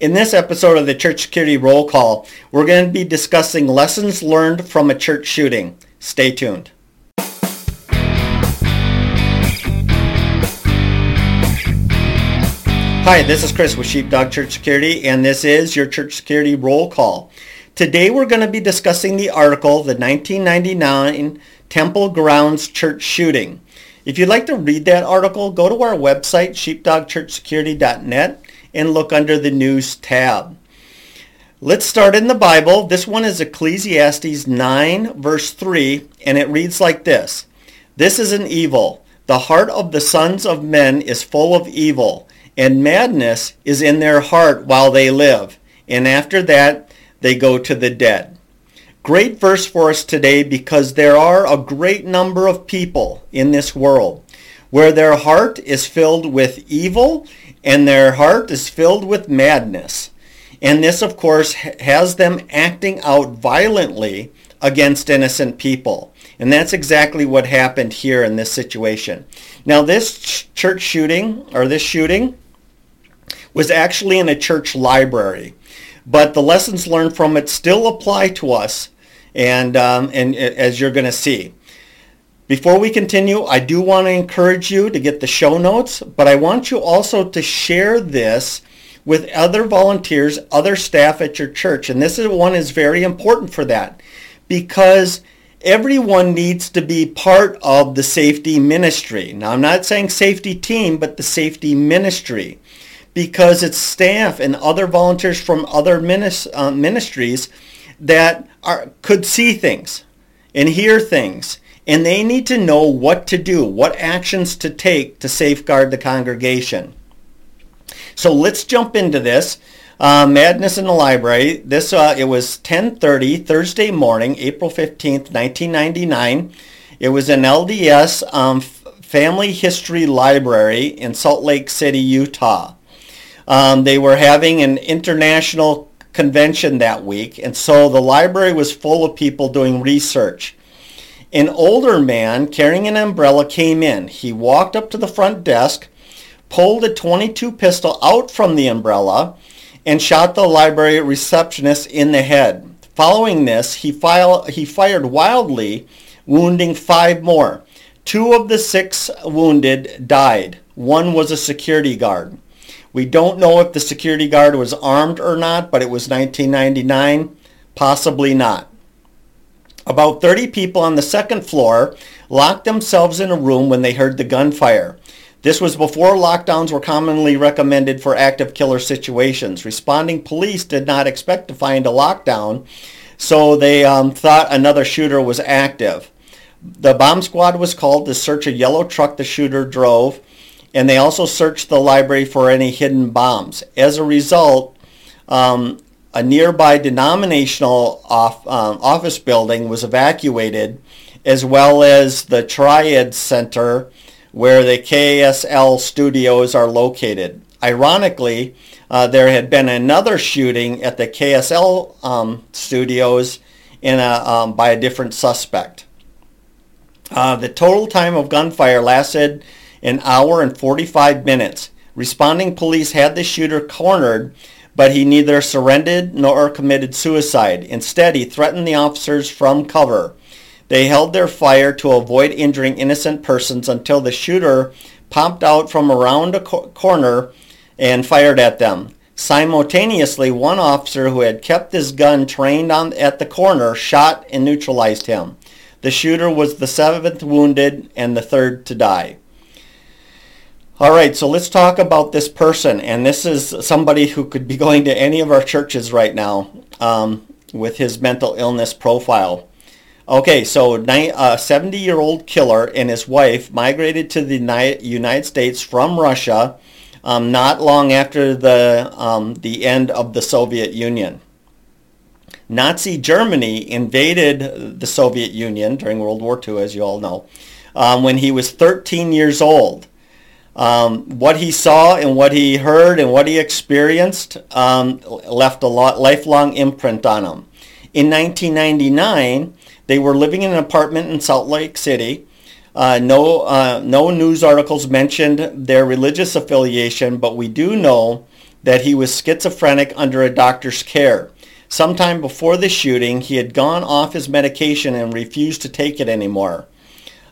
In this episode of the Church Security Roll Call, we're going to be discussing lessons learned from a church shooting. Stay tuned. Hi, this is Chris with Sheepdog Church Security, and this is your Church Security Roll Call. Today we're going to be discussing the article, The 1999 Temple Grounds Church Shooting. If you'd like to read that article, go to our website, sheepdogchurchsecurity.net, and look under the News tab. Let's start in the Bible. This one is Ecclesiastes 9, verse 3, and it reads like this. This is an evil. The heart of the sons of men is full of evil, and madness is in their heart while they live, and after that they go to the dead. Great verse for us today because there are a great number of people in this world where their heart is filled with evil and their heart is filled with madness. And this, of course, has them acting out violently against innocent people. And that's exactly what happened here in this situation. Now, this ch- church shooting, or this shooting, was actually in a church library. But the lessons learned from it still apply to us, and, um, and as you're going to see. Before we continue, I do want to encourage you to get the show notes, but I want you also to share this with other volunteers, other staff at your church. And this is one is very important for that because everyone needs to be part of the safety ministry. Now, I'm not saying safety team, but the safety ministry because it's staff and other volunteers from other uh, ministries that are, could see things and hear things and they need to know what to do, what actions to take to safeguard the congregation. So let's jump into this. Uh, Madness in the Library. This uh, it was 10:30 Thursday morning, April 15th, 1999. It was an LDS um, Family History Library in Salt Lake City, Utah. Um, they were having an international convention that week, and so the library was full of people doing research. An older man carrying an umbrella came in. He walked up to the front desk, pulled a 22 pistol out from the umbrella, and shot the library receptionist in the head. Following this, he, file, he fired wildly, wounding five more. Two of the six wounded died. One was a security guard. We don't know if the security guard was armed or not, but it was 1999. Possibly not. About 30 people on the second floor locked themselves in a room when they heard the gunfire. This was before lockdowns were commonly recommended for active killer situations. Responding police did not expect to find a lockdown, so they um, thought another shooter was active. The bomb squad was called to search a yellow truck the shooter drove, and they also searched the library for any hidden bombs. As a result, um, a nearby denominational off, um, office building was evacuated, as well as the Triad Center, where the KSL studios are located. Ironically, uh, there had been another shooting at the KSL um, studios in a, um, by a different suspect. Uh, the total time of gunfire lasted an hour and 45 minutes. Responding police had the shooter cornered but he neither surrendered nor committed suicide. Instead, he threatened the officers from cover. They held their fire to avoid injuring innocent persons until the shooter popped out from around a co- corner and fired at them. Simultaneously, one officer who had kept his gun trained on, at the corner shot and neutralized him. The shooter was the seventh wounded and the third to die. All right, so let's talk about this person. And this is somebody who could be going to any of our churches right now um, with his mental illness profile. Okay, so a 70-year-old killer and his wife migrated to the United States from Russia um, not long after the, um, the end of the Soviet Union. Nazi Germany invaded the Soviet Union during World War II, as you all know, um, when he was 13 years old um, what he saw and what he heard and what he experienced um, left a lot, lifelong imprint on him. In 1999, they were living in an apartment in Salt Lake City. Uh, no, uh, no news articles mentioned their religious affiliation, but we do know that he was schizophrenic under a doctor's care. Sometime before the shooting, he had gone off his medication and refused to take it anymore,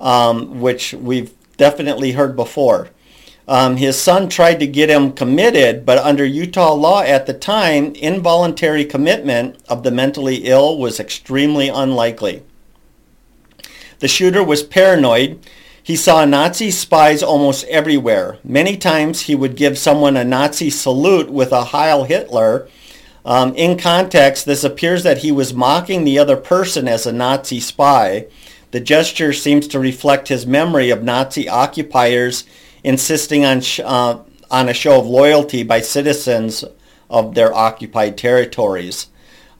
um, which we've definitely heard before. Um, his son tried to get him committed, but under Utah law at the time, involuntary commitment of the mentally ill was extremely unlikely. The shooter was paranoid. He saw Nazi spies almost everywhere. Many times he would give someone a Nazi salute with a Heil Hitler. Um, in context, this appears that he was mocking the other person as a Nazi spy. The gesture seems to reflect his memory of Nazi occupiers insisting on, sh- uh, on a show of loyalty by citizens of their occupied territories.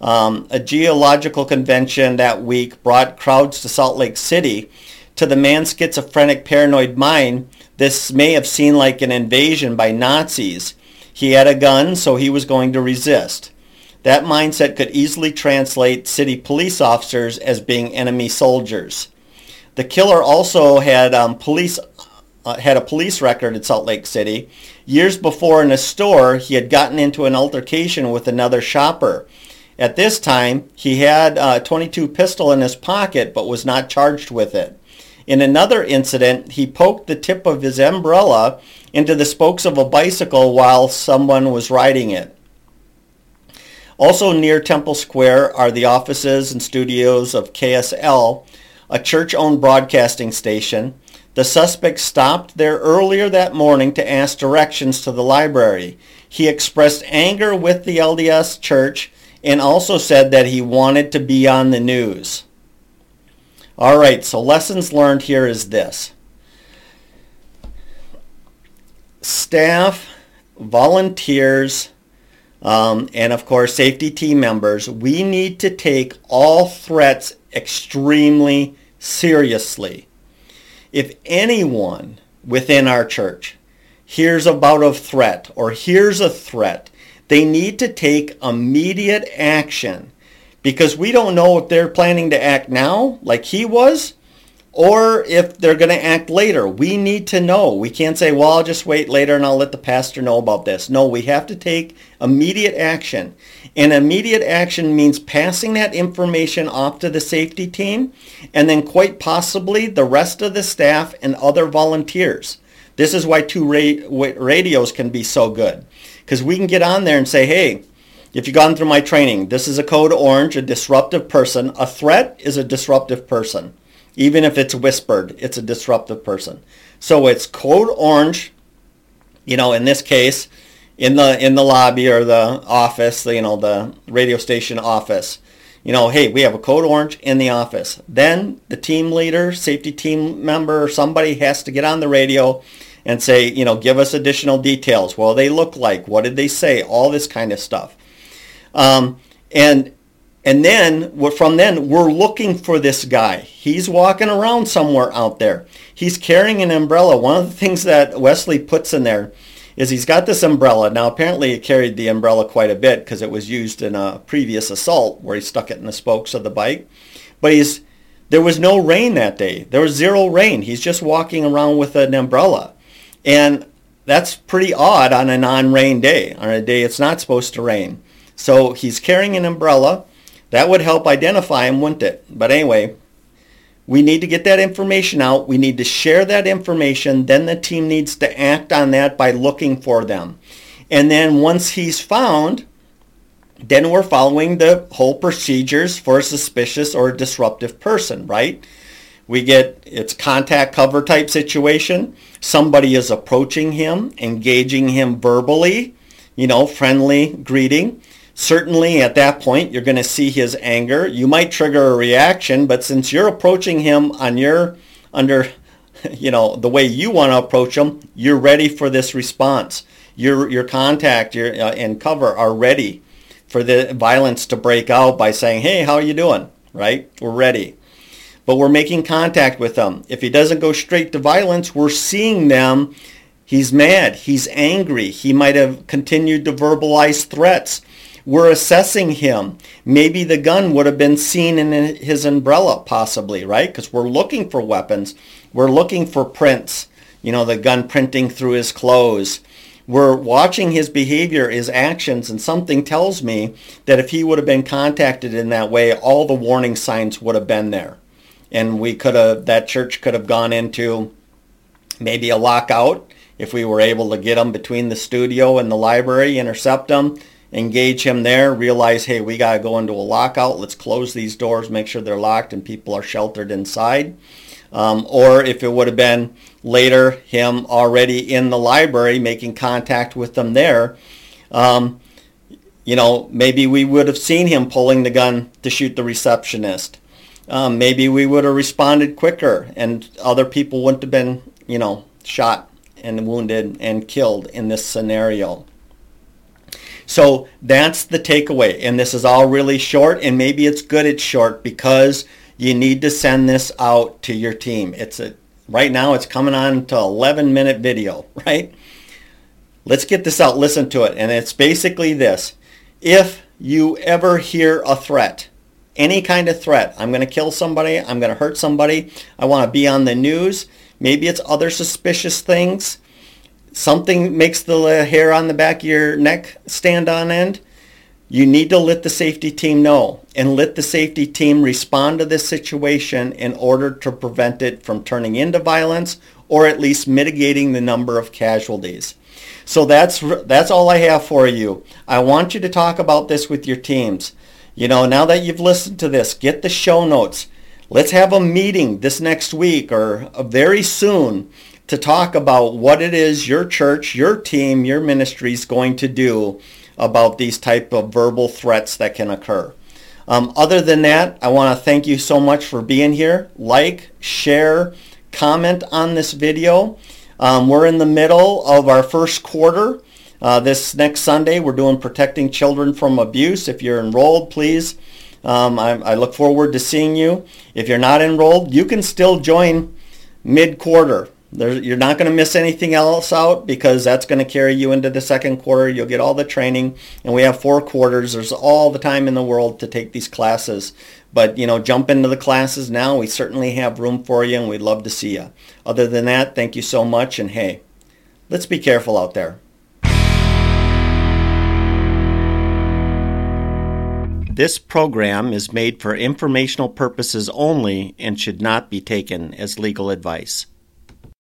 Um, a geological convention that week brought crowds to Salt Lake City. To the man's schizophrenic paranoid mind, this may have seemed like an invasion by Nazis. He had a gun, so he was going to resist. That mindset could easily translate city police officers as being enemy soldiers. The killer also had um, police uh, had a police record in Salt Lake City. Years before in a store, he had gotten into an altercation with another shopper. At this time, he had a 22 pistol in his pocket but was not charged with it. In another incident, he poked the tip of his umbrella into the spokes of a bicycle while someone was riding it. Also near Temple Square are the offices and studios of KSL, a church-owned broadcasting station. The suspect stopped there earlier that morning to ask directions to the library. He expressed anger with the LDS church and also said that he wanted to be on the news. All right, so lessons learned here is this. Staff, volunteers, um, and of course safety team members, we need to take all threats extremely seriously if anyone within our church hears about a threat or hears a threat, they need to take immediate action because we don't know if they're planning to act now like he was or if they're going to act later. We need to know. We can't say, well, I'll just wait later and I'll let the pastor know about this. No, we have to take immediate action. And immediate action means passing that information off to the safety team and then quite possibly the rest of the staff and other volunteers. This is why two ra- radios can be so good because we can get on there and say, hey, if you've gone through my training, this is a code orange, a disruptive person. A threat is a disruptive person. Even if it's whispered, it's a disruptive person. So it's code orange, you know, in this case, in the in the lobby or the office, you know, the radio station office. You know, hey, we have a code orange in the office. Then the team leader, safety team member, somebody has to get on the radio and say, you know, give us additional details. Do they look like? What did they say? All this kind of stuff. Um, and and then from then, we're looking for this guy. He's walking around somewhere out there. He's carrying an umbrella. One of the things that Wesley puts in there is he's got this umbrella. Now, apparently he carried the umbrella quite a bit because it was used in a previous assault where he stuck it in the spokes of the bike. But he's there was no rain that day. There was zero rain. He's just walking around with an umbrella. And that's pretty odd on a non-rain day, on a day it's not supposed to rain. So he's carrying an umbrella that would help identify them, wouldn't it? But anyway, we need to get that information out. We need to share that information. Then the team needs to act on that by looking for them. And then once he's found, then we're following the whole procedures for a suspicious or disruptive person, right? We get, it's contact cover type situation. Somebody is approaching him, engaging him verbally, you know, friendly greeting. Certainly at that point, you're going to see his anger. You might trigger a reaction, but since you're approaching him on your, under, you know, the way you want to approach him, you're ready for this response. Your, your contact your, uh, and cover are ready for the violence to break out by saying, hey, how are you doing? Right? We're ready. But we're making contact with them. If he doesn't go straight to violence, we're seeing them. He's mad. He's angry. He might have continued to verbalize threats. We're assessing him. Maybe the gun would have been seen in his umbrella possibly, right? Because we're looking for weapons. We're looking for prints, you know, the gun printing through his clothes. we're watching his behavior, his actions, and something tells me that if he would have been contacted in that way, all the warning signs would have been there. And we could have, that church could have gone into maybe a lockout if we were able to get him between the studio and the library, intercept him, engage him there, realize, hey, we got to go into a lockout. Let's close these doors, make sure they're locked and people are sheltered inside. Um, or if it would have been later him already in the library making contact with them there, um, you know, maybe we would have seen him pulling the gun to shoot the receptionist. Um, maybe we would have responded quicker and other people wouldn't have been, you know, shot and wounded and killed in this scenario. So that's the takeaway. And this is all really short, and maybe it's good it's short because you need to send this out to your team. It's a right now it's coming on to 11 minute video, right? Let's get this out, listen to it. And it's basically this. If you ever hear a threat, any kind of threat, I'm going to kill somebody, I'm going to hurt somebody, I want to be on the news, maybe it's other suspicious things, something makes the hair on the back of your neck stand on end, you need to let the safety team know and let the safety team respond to this situation in order to prevent it from turning into violence or at least mitigating the number of casualties. So that's that's all I have for you. I want you to talk about this with your teams. You know, now that you've listened to this, get the show notes. Let's have a meeting this next week or very soon to talk about what it is your church, your team, your ministry is going to do about these type of verbal threats that can occur. Um, other than that, I want to thank you so much for being here. Like, share, comment on this video. Um, we're in the middle of our first quarter. Uh, this next Sunday, we're doing Protecting Children from Abuse. If you're enrolled, please. Um, I, I look forward to seeing you. If you're not enrolled, you can still join mid-quarter. There, you're not going to miss anything else out because that's going to carry you into the second quarter. You'll get all the training, and we have four quarters. There's all the time in the world to take these classes. But, you know, jump into the classes now. We certainly have room for you, and we'd love to see you. Other than that, thank you so much, and hey, let's be careful out there. This program is made for informational purposes only and should not be taken as legal advice.